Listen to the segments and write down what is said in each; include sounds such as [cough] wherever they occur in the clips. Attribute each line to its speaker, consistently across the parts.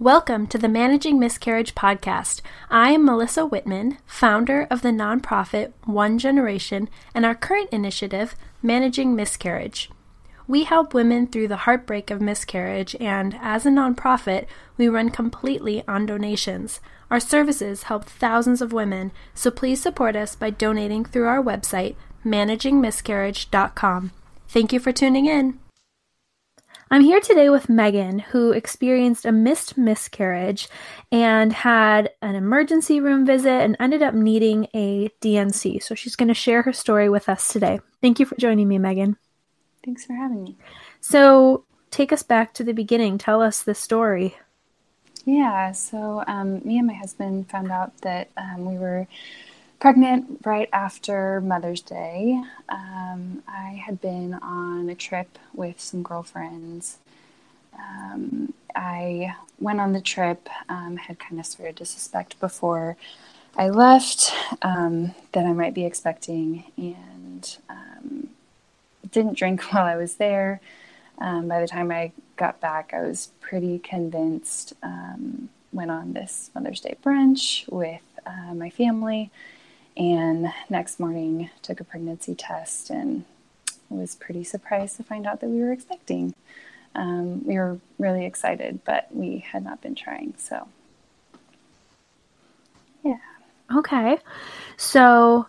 Speaker 1: Welcome to the Managing Miscarriage podcast. I am Melissa Wittman, founder of the nonprofit One Generation and our current initiative, Managing Miscarriage. We help women through the heartbreak of miscarriage, and as a nonprofit, we run completely on donations. Our services help thousands of women, so please support us by donating through our website, managingmiscarriage.com. Thank you for tuning in. I'm here today with Megan, who experienced a missed miscarriage and had an emergency room visit and ended up needing a D&C. So she's going to share her story with us today. Thank you for joining me, Megan.
Speaker 2: Thanks for having me.
Speaker 1: So, take us back to the beginning. Tell us the story.
Speaker 2: Yeah, so um, me and my husband found out that um, we were pregnant right after Mother's Day. Um, I had been on a trip with some girlfriends. Um, I went on the trip, um, had kind of started to suspect before I left um, that I might be expecting, and um, didn't drink [laughs] while I was there. Um, by the time I got back, I was pretty convinced. went on this Mother's Day brunch with uh, my family and next morning took a pregnancy test and was pretty surprised to find out that we were expecting. Um, we were really excited, but we had not been trying. So, yeah.
Speaker 1: Okay. So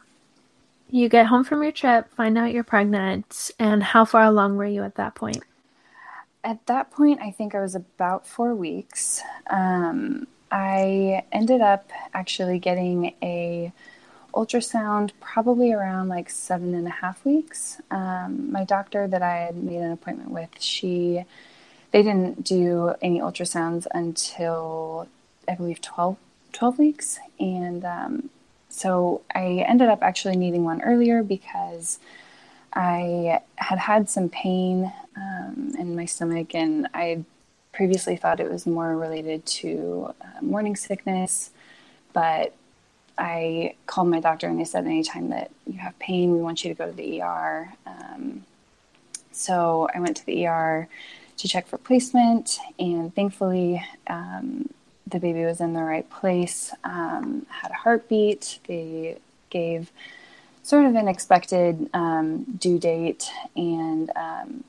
Speaker 1: you get home from your trip, find out you're pregnant, and how far along were you at that point?
Speaker 2: At that point, I think I was about four weeks. Um, I ended up actually getting a ultrasound probably around like seven and a half weeks. Um, my doctor that I had made an appointment with, she they didn't do any ultrasounds until I believe 12, 12 weeks, and um, so I ended up actually needing one earlier because I had had some pain um, in my stomach, and I previously thought it was more related to uh, morning sickness, but I called my doctor and they said anytime that you have pain, we want you to go to the ER. Um, so I went to the ER to check for placement, and thankfully, um, the baby was in the right place, um, had a heartbeat. They gave sort of an expected um, due date, and um,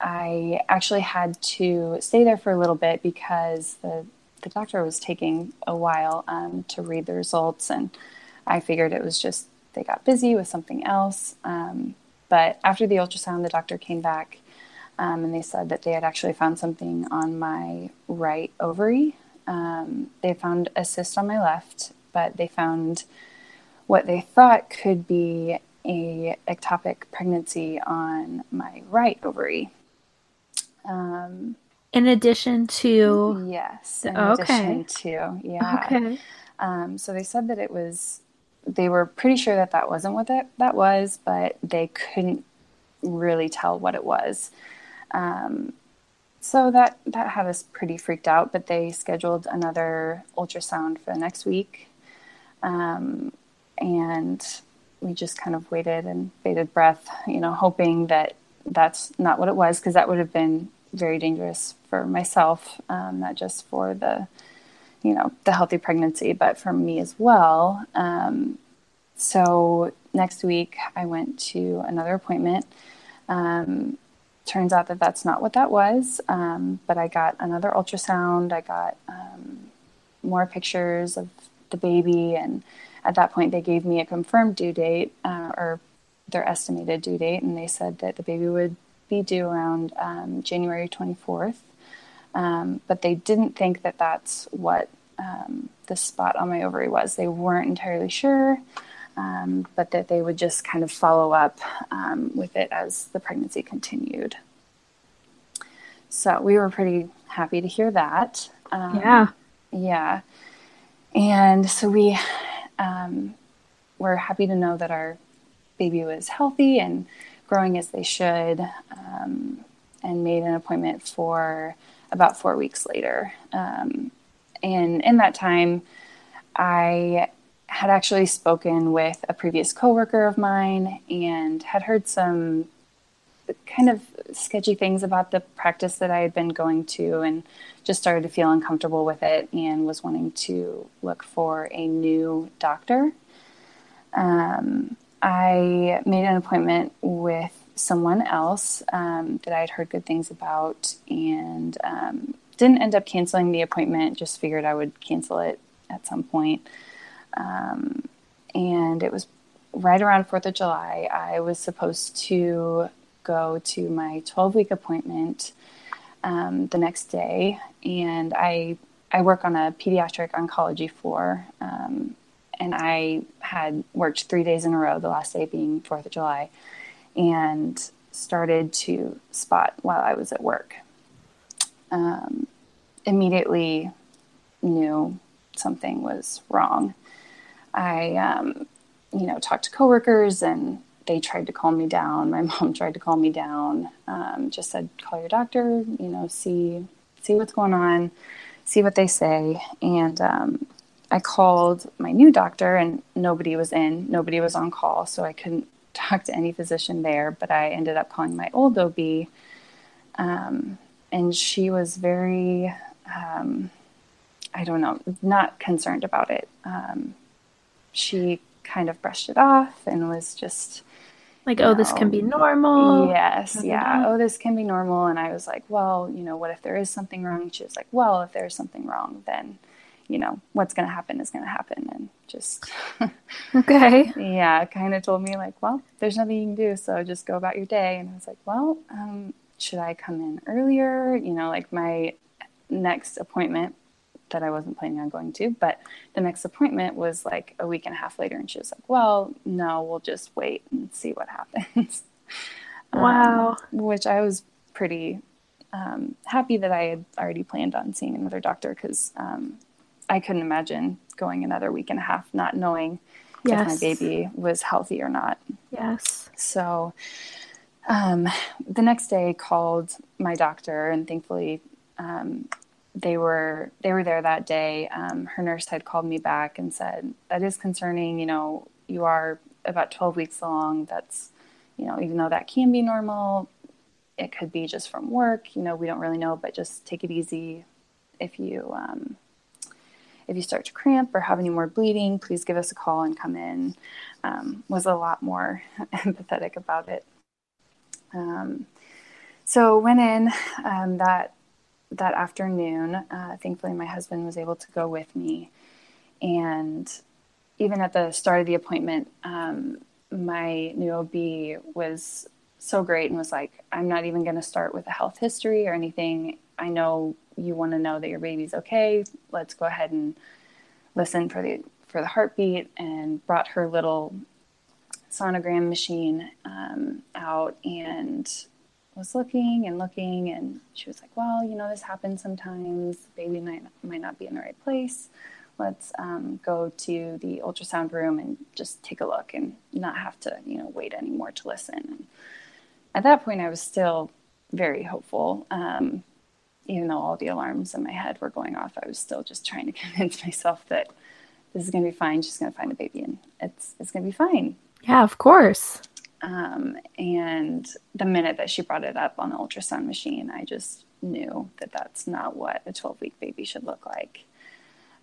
Speaker 2: I actually had to stay there for a little bit because the the doctor was taking a while um, to read the results, and I figured it was just they got busy with something else. Um, but after the ultrasound, the doctor came back um, and they said that they had actually found something on my right ovary. Um, they found a cyst on my left, but they found what they thought could be a ectopic pregnancy on my right ovary.
Speaker 1: Um, in addition to
Speaker 2: yes, in okay. addition to yeah. Okay. Um, so they said that it was. They were pretty sure that that wasn't what that that was, but they couldn't really tell what it was. Um, so that that had us pretty freaked out. But they scheduled another ultrasound for the next week, um, and we just kind of waited and bated breath, you know, hoping that that's not what it was, because that would have been very dangerous for myself, um, not just for the, you know, the healthy pregnancy, but for me as well. Um, so next week I went to another appointment. Um, turns out that that's not what that was, um, but I got another ultrasound. I got um, more pictures of the baby, and at that point they gave me a confirmed due date uh, or their estimated due date, and they said that the baby would be due around um, January 24th. Um, but they didn't think that that's what um, the spot on my ovary was. They weren't entirely sure, um, but that they would just kind of follow up um, with it as the pregnancy continued. So we were pretty happy to hear that.
Speaker 1: Um, yeah.
Speaker 2: Yeah. And so we were happy to know that our baby was healthy and growing as they should, um, and made an appointment for about four weeks later. Um, and in that time, I had actually spoken with a previous coworker of mine and had heard some kind of sketchy things about the practice that I had been going to and just started to feel uncomfortable with it and was wanting to look for a new doctor. Um, I made an appointment with someone else um, that I had heard good things about and um, didn't end up canceling the appointment, just figured I would cancel it at some point. Um, and it was right around 4th of July. I was supposed to go to my 12 week appointment um, the next day, and I I work on a pediatric oncology floor, um, and I had worked three days in a row. The last day being Fourth of July, and started to spot while I was at work. Um, immediately knew something was wrong. I, um, you know, talked to coworkers and they tried to calm me down. My [laughs] mom tried to calm me down. Um, just said, call your doctor, you know, see, see what's going on, see what they say. And, um, I called my new doctor and nobody was in, nobody was on call. So I couldn't talk to any physician there, but I ended up calling my old OB. Um, and she was very, um, I don't know, not concerned about it. Um, she kind of brushed it off and was just
Speaker 1: like, oh, know, this can be normal.
Speaker 2: Yes, yeah. Oh, this can be normal. And I was like, well, you know, what if there is something wrong? She was like, well, if there's something wrong, then, you know, what's going to happen is going to happen. And just, [laughs]
Speaker 1: okay.
Speaker 2: yeah, kind of told me, like, well, there's nothing you can do. So just go about your day. And I was like, well, um, should I come in earlier? You know, like my next appointment that I wasn't planning on going to. But the next appointment was like a week and a half later, and she was like, "Well, no, we'll just wait and see what [laughs] happens."
Speaker 1: Wow.
Speaker 2: Um, which I was pretty um, happy that I had already planned on seeing another doctor because um, I couldn't imagine going another week and a half not knowing yes. if my baby was healthy or not.
Speaker 1: Yes.
Speaker 2: So um, the next day, called my doctor, and thankfully um, they were they were there that day. Um, her nurse had called me back and said that is concerning. You know, you are about 12 weeks along. That's you know, even though that can be normal, it could be just from work. You know, we don't really know, but just take it easy. If you um, if you start to cramp or have any more bleeding, please give us a call and come in. Um, was a lot more [laughs] empathetic about it. Um, so went in um, that that afternoon, uh, thankfully, my husband was able to go with me. And even at the start of the appointment, um, my new OB was so great and was like, I'm not even going to start with a health history or anything. I know you want to know that your baby's okay. Let's go ahead and listen for the for the heartbeat and brought her little sonogram machine um, out and was looking and looking and she was like well you know this happens sometimes. Baby might, might not be in the right place. Let's um, go to the ultrasound room and just take a look and not have to you know wait anymore to listen. And at that point i was still very hopeful. Um, even though all the alarms in my head were going off i was still just trying to [laughs] convince myself that this is going to be fine she's going to find a baby and it's, it's going to be fine
Speaker 1: yeah of course
Speaker 2: um, and the minute that she brought it up on the ultrasound machine, I just knew that that's not what a 12 week baby should look like.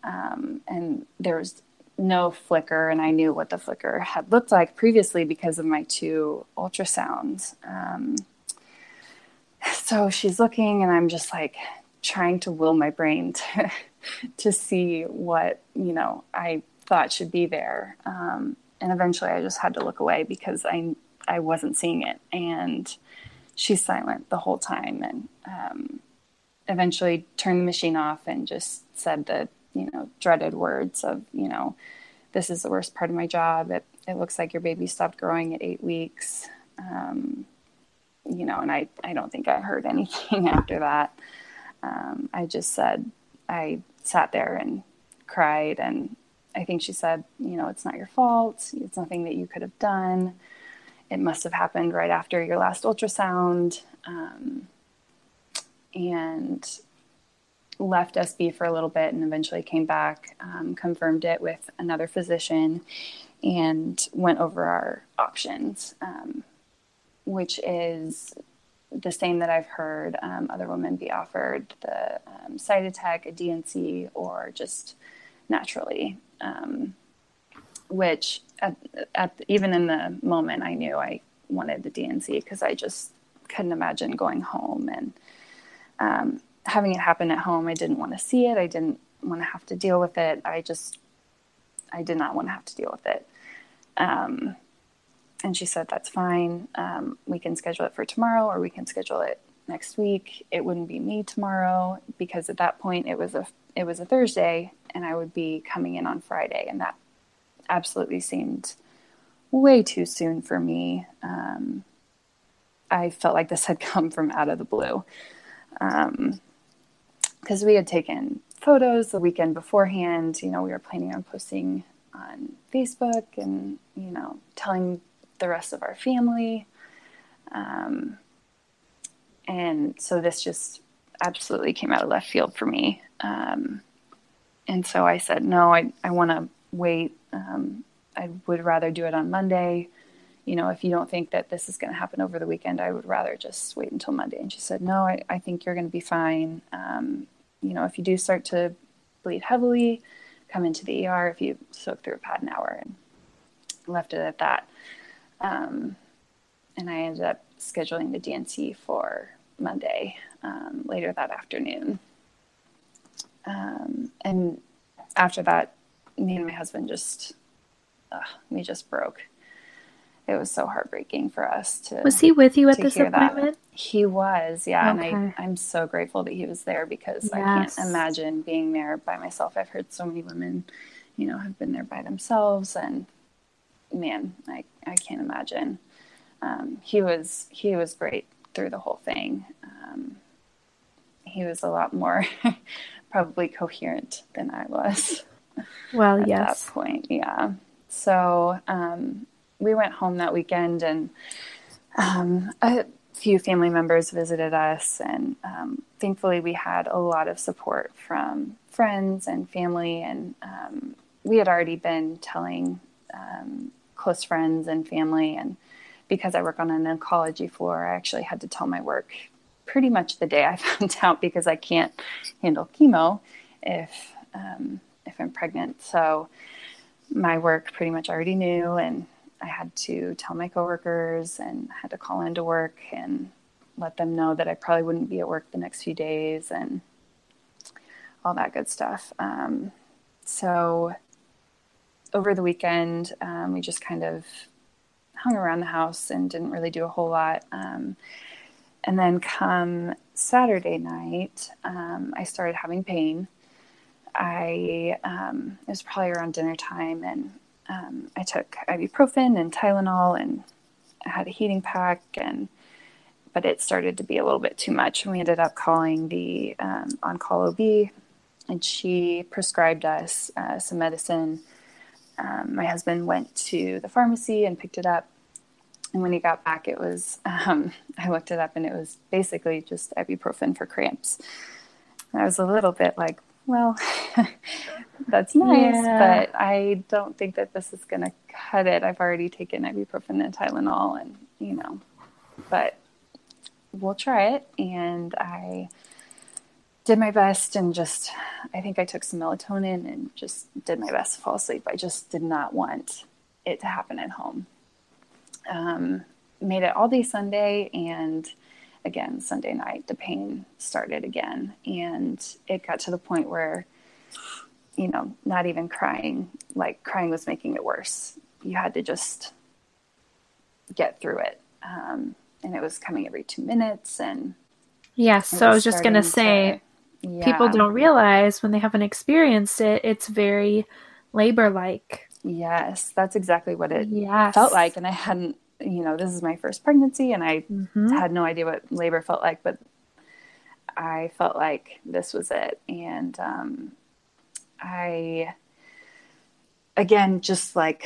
Speaker 2: Um, and there was no flicker, and I knew what the flicker had looked like previously because of my two ultrasounds. Um, so she's looking, and I'm just like trying to will my brain to, [laughs] to see what, you know, I thought should be there. Um, and eventually I just had to look away because I I wasn't seeing it, and she's silent the whole time, and um, eventually turned the machine off and just said the you know dreaded words of you know this is the worst part of my job. It it looks like your baby stopped growing at eight weeks. Um, you know, and I, I don't think I heard [laughs] anything after that. Um, I just said, I sat there and cried and I think she said, you know, it's not your fault. It's nothing that you could have done. It must have happened right after your last ultrasound. Um, and left SB for a little bit and eventually came back, um, confirmed it with another physician, and went over our options. Um, which is the same that I've heard um, other women be offered the um, Cytotec, a D&C, or just naturally, um, which at, at, even in the moment I knew I wanted the D&C because I just couldn't imagine going home and um, having it happen at home. I didn't want to see it. I didn't want to have to deal with it. I just, I did not want to have to deal with it. Um, and she said, that's fine. Um, we can schedule it for tomorrow or we can schedule it next week. It wouldn't be me tomorrow because at that point it was a, it was a Thursday and I would be coming in on Friday. And that absolutely seemed way too soon for me. Um, I felt like this had [laughs] come from out of the blue. Because um, we had taken photos the weekend beforehand. You know, we were planning on posting on Facebook and, you know, telling the rest of our family. Um, and so this just absolutely came out of left field for me. Um, and so I said, no, I, I want to wait. Um, I would rather do it on Monday. You know, if you don't think that this is going to happen over the weekend, I would rather just wait until Monday. And she said, no, I, I think you're going to be fine. Um, you know, if you do start to bleed heavily, come into the ER if you soak through a pad an hour and left it at that. Um, and I ended up scheduling the D&C for Monday um, later that afternoon. Um, and after that, me and my husband just, uh, we just broke. It was so heartbreaking for us to.
Speaker 1: Was he with you at this appointment?
Speaker 2: That. He was, yeah. Okay. And I, I'm so grateful that he was there because yes. I can't imagine being there by myself. I've heard so many women, you know, have been there by themselves and man, I, I can't imagine. Um, he was he was great through the whole thing. Um, he was a lot more [laughs] probably coherent than I was. [laughs]
Speaker 1: Well,
Speaker 2: at
Speaker 1: yes.
Speaker 2: That point, yeah. So um, we went home that weekend, and um, a few family members visited us, and um, thankfully we had a lot of support from friends and family, and um, we had already been telling um, close friends and family. And because I work on an oncology floor, I actually had to tell my work pretty much the day I [laughs] found out because I can't handle chemo if um, if I'm pregnant. So my work pretty much already knew, and I had to tell my coworkers and had to call into work and let them know that I probably wouldn't be at work the next few days and all that good stuff. Um, so over the weekend, um, we just kind of hung around the house and didn't really do a whole lot. Um, and then come Saturday night, um, I started having pain. I um, it was probably around dinner time, and um, I took ibuprofen and Tylenol, and I had a heating pack, and but it started to be a little bit too much, and we ended up calling the um, on-call OB, and she prescribed us uh, some medicine um, my husband went to the pharmacy and picked it up. And when he got back, it was, [laughs] um, I looked it up and it was basically just ibuprofen for cramps. And I was a little bit like, well, [laughs] that's nice, yeah. but I don't think that this is going to cut it. I've already taken ibuprofen and Tylenol, and you know, but we'll try it. And I did my best and just I think I took some melatonin and just did my best to fall asleep. I just did not want it to happen at home. Um, made it all day Sunday and again Sunday night the pain started again and it got to the point where you know not even crying like crying was making it worse. You had to just get through it. Um, and it was coming every two minutes and
Speaker 1: Yes, so I was just going to say yeah. people don't realize when they haven't experienced it, it's very labor like.
Speaker 2: Yes, that's exactly what it yes. felt like. And I hadn't, you know, this is my first pregnancy and I mm-hmm. had no idea what labor felt like, but I felt like this was it. And um, I, again, just like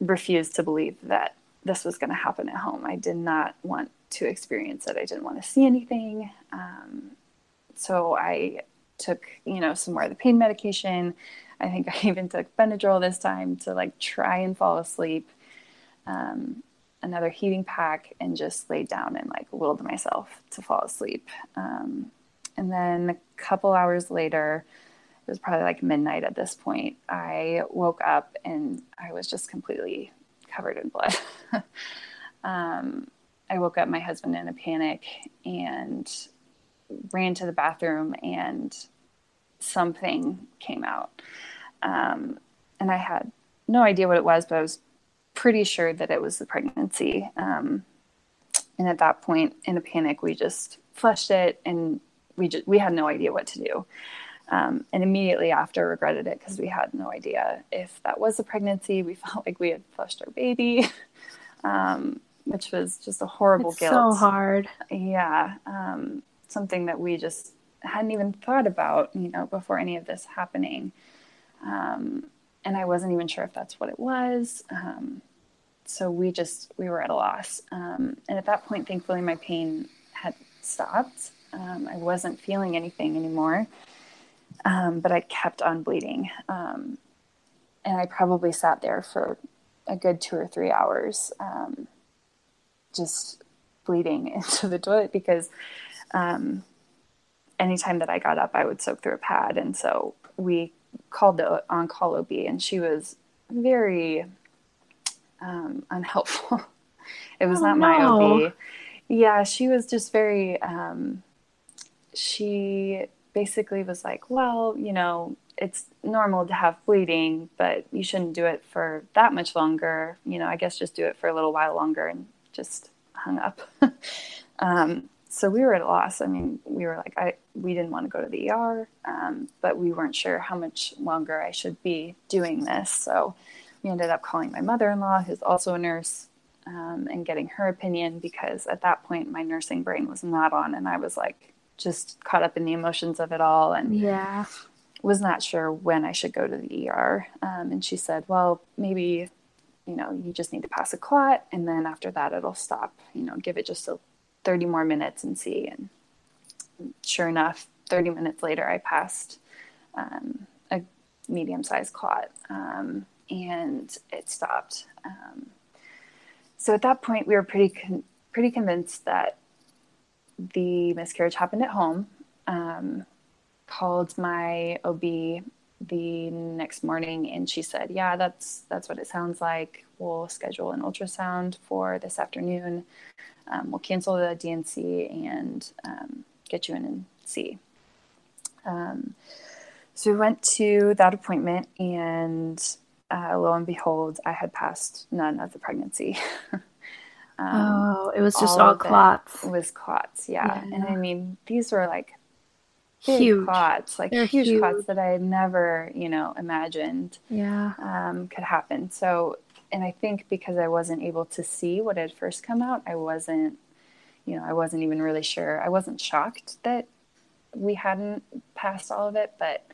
Speaker 2: refused to believe that this was going to happen at home. I did not want to experience it. I didn't want to see anything. Um, so I took, you know, some more of the pain medication. I think I [laughs] even took Benadryl this time to like try and fall asleep. Um, another heating pack and just laid down and like willed myself to fall asleep. Um, and then a couple hours later, it was probably like midnight at this point, I woke up and I was just completely covered in blood. [laughs] um, I woke up my husband in a panic and ran to the bathroom and something came out. Um, and I had no idea what it was, but I was pretty sure that it was the pregnancy. Um, and at that point, in a panic, we just flushed it, and we just we had no idea what to do. Um, and immediately after, regretted it because we had no idea if that was a pregnancy. We [laughs] felt like we had flushed our baby, [laughs] um, which was just a horrible
Speaker 1: it's
Speaker 2: guilt.
Speaker 1: So hard.
Speaker 2: Yeah, um, something that we just hadn't even thought about, you know, before any of this happening. Um, and I wasn't even sure if that's what it was. Um, so we just we were at a loss. Um, and at that point, thankfully, my pain had stopped. Um, I wasn't feeling anything anymore, um, but I kept on bleeding. Um, and I probably sat there for a good two or three hours, just bleeding [laughs] into the toilet because anytime that I got up, I would soak through a pad. And so we called the on call OB, and she was very um, unhelpful. [laughs] it was oh, not my. OB. Yeah, she was just very. Um, she basically was like, "Well, you know, it's normal to have bleeding, but you shouldn't do it for that much longer. You know, I guess just do it for a little while longer." And just hung up. [laughs] um, so we were at a loss. I mean, we were like, I we didn't want to go to the ER, um, but we weren't sure how much longer I should be doing this. So we ended up calling my mother-in-law, who's also a nurse, um, and getting her opinion because at that point my nursing brain was not on, and I was like just caught up in the emotions of it all, and
Speaker 1: yeah,
Speaker 2: was not sure when I should go to the ER. Um, and she said, well, maybe you know you just need to pass a clot, and then after that it'll stop. You know, give it just a 30 more minutes and see. And sure enough, 30 minutes later, I passed um, a medium sized clot um, and it stopped. Um, so at that point, we were pretty, con- pretty convinced that the miscarriage happened at home. Um, called my OB the next morning and she said, "Yeah, that's that's what it sounds like. We'll schedule an ultrasound for this afternoon um, we'll cancel the D&C and um, get you in and see. Um, so we went to that appointment, and uh, lo and behold, I had passed none of the pregnancy. [laughs]
Speaker 1: Um, oh, it was just all, all clots.
Speaker 2: It was clots, yeah. yeah. And I mean, these were like huge clots, like huge, huge, clots that I had never, you know, imagined.
Speaker 1: Yeah.
Speaker 2: Um, could happen. So and I think because I wasn't able to see what had first come out, I wasn't, you know, I wasn't even really sure. I wasn't shocked that we hadn't passed all of it, but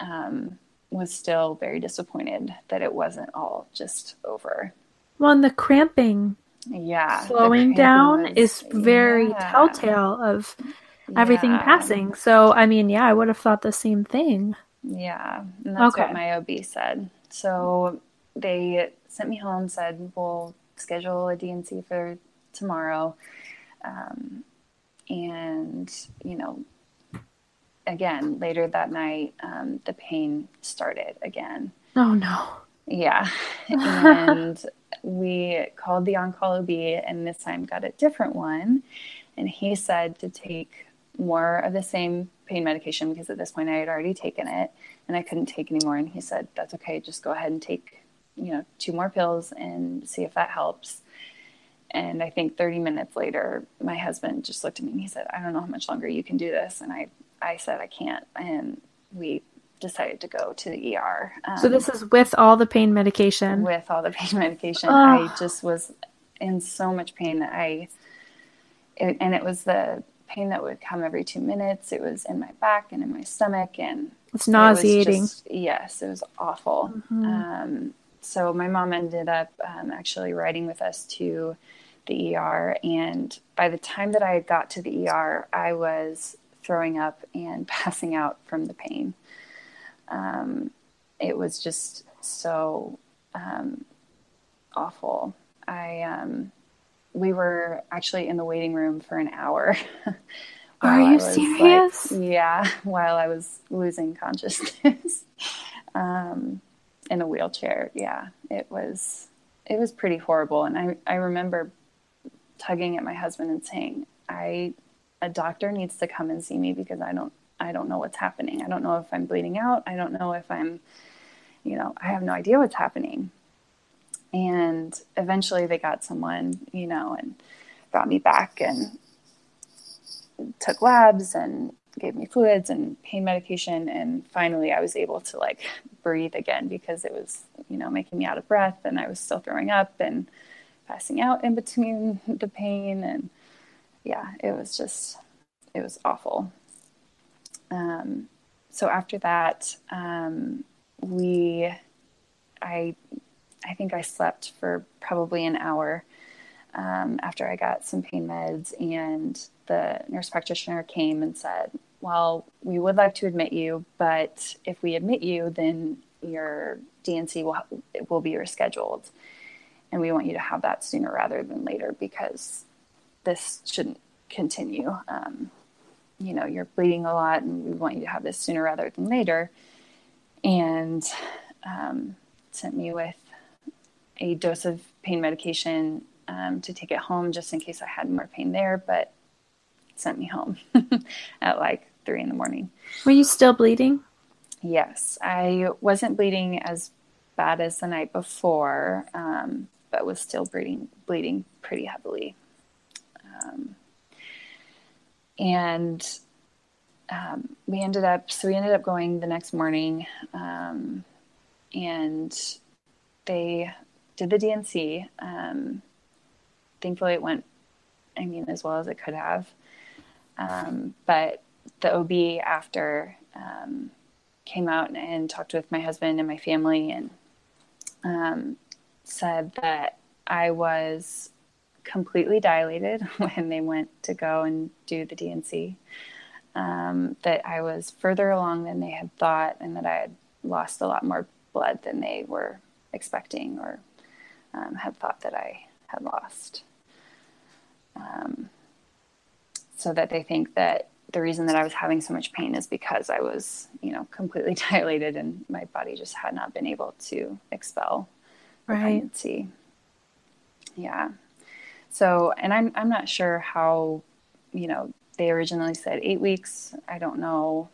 Speaker 2: um, was still very disappointed that it wasn't all just over.
Speaker 1: Well, and the cramping,
Speaker 2: yeah,
Speaker 1: slowing down was, is very yeah. telltale of everything yeah. passing. So, I mean, yeah, I would have thought the same thing.
Speaker 2: Yeah, and that's okay. what my OB said. So they sent me home, said, we'll schedule a D&C for tomorrow. Um, and, you know, again, later that night, um, the pain started again.
Speaker 1: Oh, no.
Speaker 2: Yeah. [laughs] And we called the on-call OB and this time got a different one. And he said to take more of the same pain medication because at this point I had already taken it and I couldn't take anymore. And he said, that's okay. Just go ahead and take you know, two more pills and see if that helps. And I think 30 minutes later, my husband just looked at me and he said, I don't know how much longer you can do this. And I, I said, I can't. And we decided to go to the ER.
Speaker 1: Um, so this is with all the pain medication?
Speaker 2: With all the [laughs] pain medication. Oh. I just was in so much pain. I, it, and it was the pain that would come every two minutes. It was in my back and in my stomach. And
Speaker 1: it's nauseating.
Speaker 2: It just, yes, it was awful. Mm-hmm. Um, so my mom ended up um, actually riding with us to the ER. And by the time that I got to the ER, I was throwing up and [laughs] passing out from the pain. Um, it was just so um, awful. I um, we were actually in the waiting room for an hour. [laughs]
Speaker 1: Are you serious?
Speaker 2: Like, yeah, [laughs] while I was losing consciousness um, in a wheelchair. Yeah, it was it was pretty horrible, and I I remember tugging at my husband and saying, "I a doctor needs to come and see me because I don't I don't know what's happening. I don't know if I'm bleeding out. I don't know if I'm, you know, I have no idea what's happening." And eventually, they got someone, you know, and brought me back and took labs and gave me fluids and pain medication and finally I was able to like breathe again because it was you know making me out of breath and I was still throwing up and passing out in between [laughs] the pain. And yeah it was just it was awful. Um, so after that um, we I I think I slept for probably an hour um, after I got some pain meds, and the nurse practitioner came and said, Well, we would like to admit you, but if we admit you, then your D&C will, will be rescheduled. And we want you to have that sooner rather than later because this shouldn't continue. Um, you know, you're bleeding a lot, and we want you to have this sooner rather than later. And um, sent me with a dose of pain medication um, to take it home just in case I had more pain there, but sent me home [laughs] at like three in the morning.
Speaker 1: Were you still bleeding?
Speaker 2: Yes, I wasn't bleeding as bad as the night before, um, but was still bleeding bleeding pretty heavily. Um, and um, we ended up so we ended up going the next morning, um, and they did the D&C. Thankfully it went, I mean, as well as it could have. Um, but the OB after um, came out and talked with my husband and my family and um, said that I was completely dilated [laughs] when they went to go and do the D&C. Um, that I was further along than they had thought, and that I had lost a lot more blood than they were expecting or um, had thought that I had lost um, so that they think that the reason that I was having so much pain is because I was, you know, completely [laughs] dilated and my body just had not been able to expel right. pregnancy. Yeah. So, and I'm I'm not sure how, you know, they originally said eight weeks. I don't know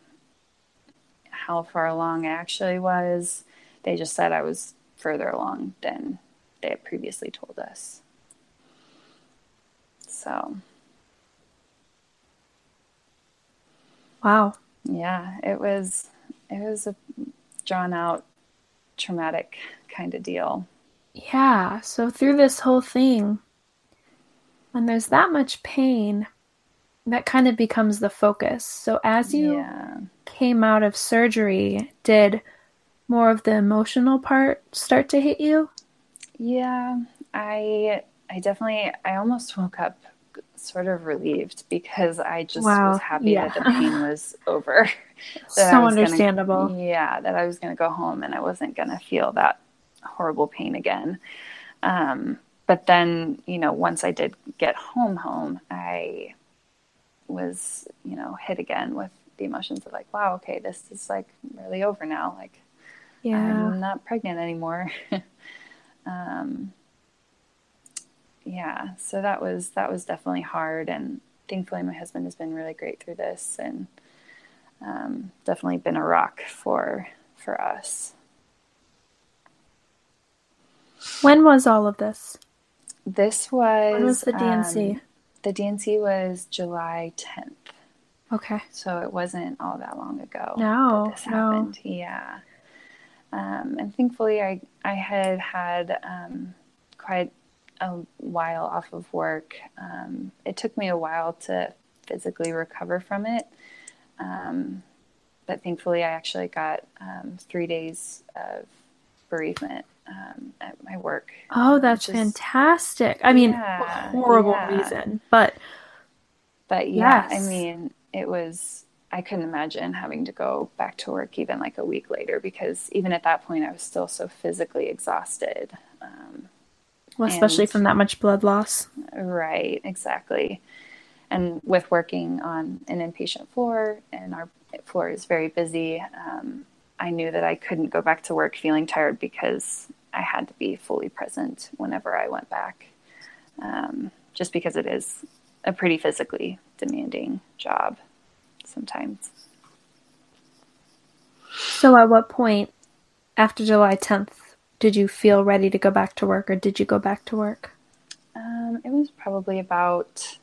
Speaker 2: how far along I actually was. They just said I was further along than they had previously told us. So,
Speaker 1: wow.
Speaker 2: Yeah, it was it was a drawn out traumatic kind of deal.
Speaker 1: Yeah, so through this whole thing when there's that much pain, that kind of becomes the focus. So as you yeah. came out of surgery, did more of the emotional part start to hit you?
Speaker 2: Yeah, I I definitely, I almost woke up sort of relieved because I just wow. was happy yeah. that the pain was [laughs] over. [laughs]
Speaker 1: so understandable.
Speaker 2: Gonna, yeah, that I was going to go home and I wasn't going to feel that horrible pain again. Um, but then, you know, once I did get home, home, I was, you know, hit again with the emotions of like, wow, okay, this is like really over now. Like, yeah. I'm not pregnant anymore. [laughs] um, yeah, so that was that was definitely hard, and thankfully my husband has been really great through this, and um, definitely been a rock for for us.
Speaker 1: When was all of this?
Speaker 2: This was
Speaker 1: when was the D&C?
Speaker 2: Um, the D&C was July tenth.
Speaker 1: Okay.
Speaker 2: So it wasn't all that long ago.
Speaker 1: No,
Speaker 2: this happened.
Speaker 1: No.
Speaker 2: Yeah. Um, and thankfully, I I had had um, quite a while off of work. Um, it took me a while to physically recover from it. Um, but thankfully, I actually got um, three days of bereavement um, at my work.
Speaker 1: Oh, that's is, fantastic. I mean, yeah, horrible yeah. reason, but.
Speaker 2: But yeah, yes. I mean, it was, I couldn't imagine having to go back to work even like a week later because even at that point, I was still so physically exhausted. Um,
Speaker 1: Well, especially
Speaker 2: And-
Speaker 1: from that much blood loss.
Speaker 2: Right, exactly. And with working on an inpatient floor, and our floor is very busy, um, I knew that I couldn't go back to work feeling tired because I had to be fully present whenever I went back, um, just because it is a pretty physically demanding job sometimes.
Speaker 1: So, at what point after July 10th did you feel ready to go back to work, or did you go back to work?
Speaker 2: Um, it was probably about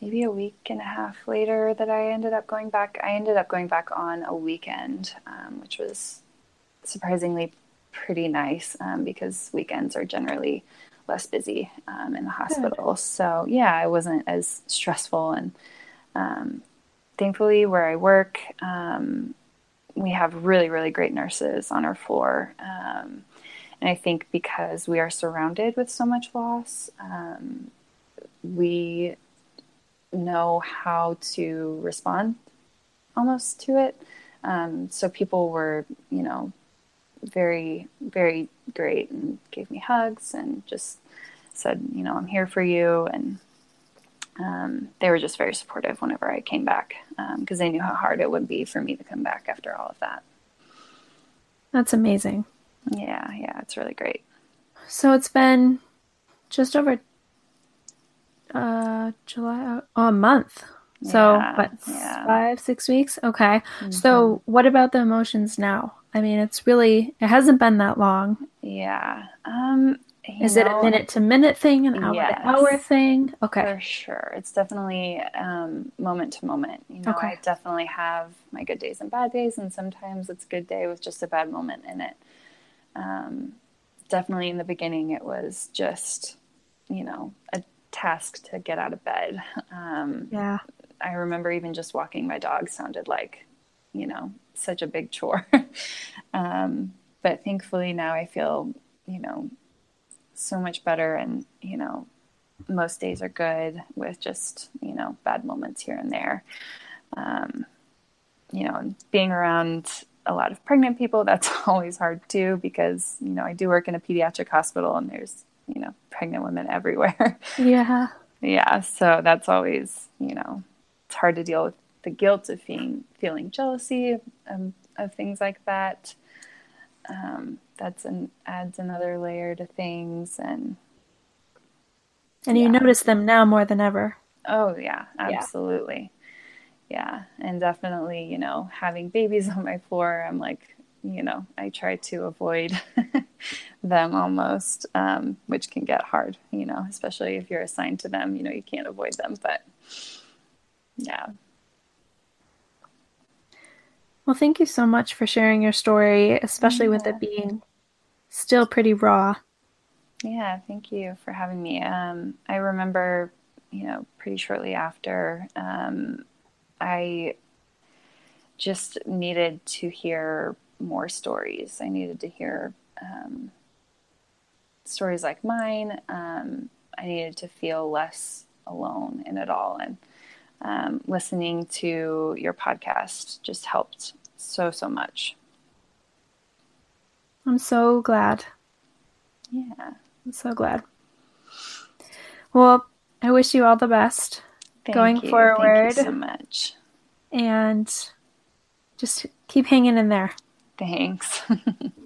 Speaker 2: maybe a week and a half later that I ended up going back. I ended up going back on a weekend, um, which was surprisingly pretty nice um, because weekends are generally less busy um, in the hospital. So, yeah, it wasn't as stressful. And um, thankfully, where I work, um, we have really, really great nurses on our floor. Um, and I think because we are surrounded with so much loss, um, we know how to respond almost to it. Um, so people were, you know, very, very great and gave me hugs and just said, you know, I'm here for you. And um, they were just very supportive whenever I came back because they knew how hard it would be for me to come back after all of that.
Speaker 1: That's amazing.
Speaker 2: Yeah, yeah, it's really great.
Speaker 1: So, it's been just over uh, July, oh, a month. So,
Speaker 2: Yeah,
Speaker 1: what,
Speaker 2: yeah.
Speaker 1: five, six weeks? Okay. So, what about the emotions now? I mean, it's really, it hasn't been that long.
Speaker 2: Yeah. Um,
Speaker 1: Is it a minute to minute thing, an hour
Speaker 2: Yes.
Speaker 1: to hour thing? Okay.
Speaker 2: For sure. It's definitely um, moment to moment. You know,
Speaker 1: Okay.
Speaker 2: I definitely have my good days and bad days, and sometimes it's a good day with just a bad moment in it. Um, definitely in the beginning, it was just, you know, a task to get out of bed. Um,
Speaker 1: Yeah.
Speaker 2: I remember even just walking my dog sounded like, you know, such a big chore. [laughs] um, but thankfully now I feel, you know, so much better and, you know, most days are good with just, you know, bad moments here and there. Um, you know, being around a lot of pregnant people, that's [laughs] always hard too, because, you know, I do work in a pediatric hospital and there's, you know, pregnant women [laughs] everywhere.
Speaker 1: Yeah.
Speaker 2: yeah so that's always you know it's hard to deal with the guilt of feeling feeling jealousy um, of things like that um, that's an adds another layer to things and
Speaker 1: And you notice them now more than ever.
Speaker 2: oh yeah absolutely yeah and definitely you know having babies on my floor i'm like you know i try to avoid [laughs] them almost um, which can get hard you know especially if you're assigned to them you know you can't avoid them but yeah
Speaker 1: Well, thank you so much for sharing your story, especially with it being still pretty raw.
Speaker 2: Yeah, thank you for having me. Um, I remember, you know, pretty shortly after, um, I just needed to hear more stories. I needed to hear um, stories like mine. Um, I needed to feel less alone in it all. And um, listening to your podcast just helped so, so much.
Speaker 1: I'm so glad.
Speaker 2: Yeah.
Speaker 1: I'm so glad. Well, I wish you all the best
Speaker 2: Thank
Speaker 1: Going
Speaker 2: you. Thank
Speaker 1: forward.
Speaker 2: you so much.
Speaker 1: and just keep hanging in there.
Speaker 2: Thanks. [laughs]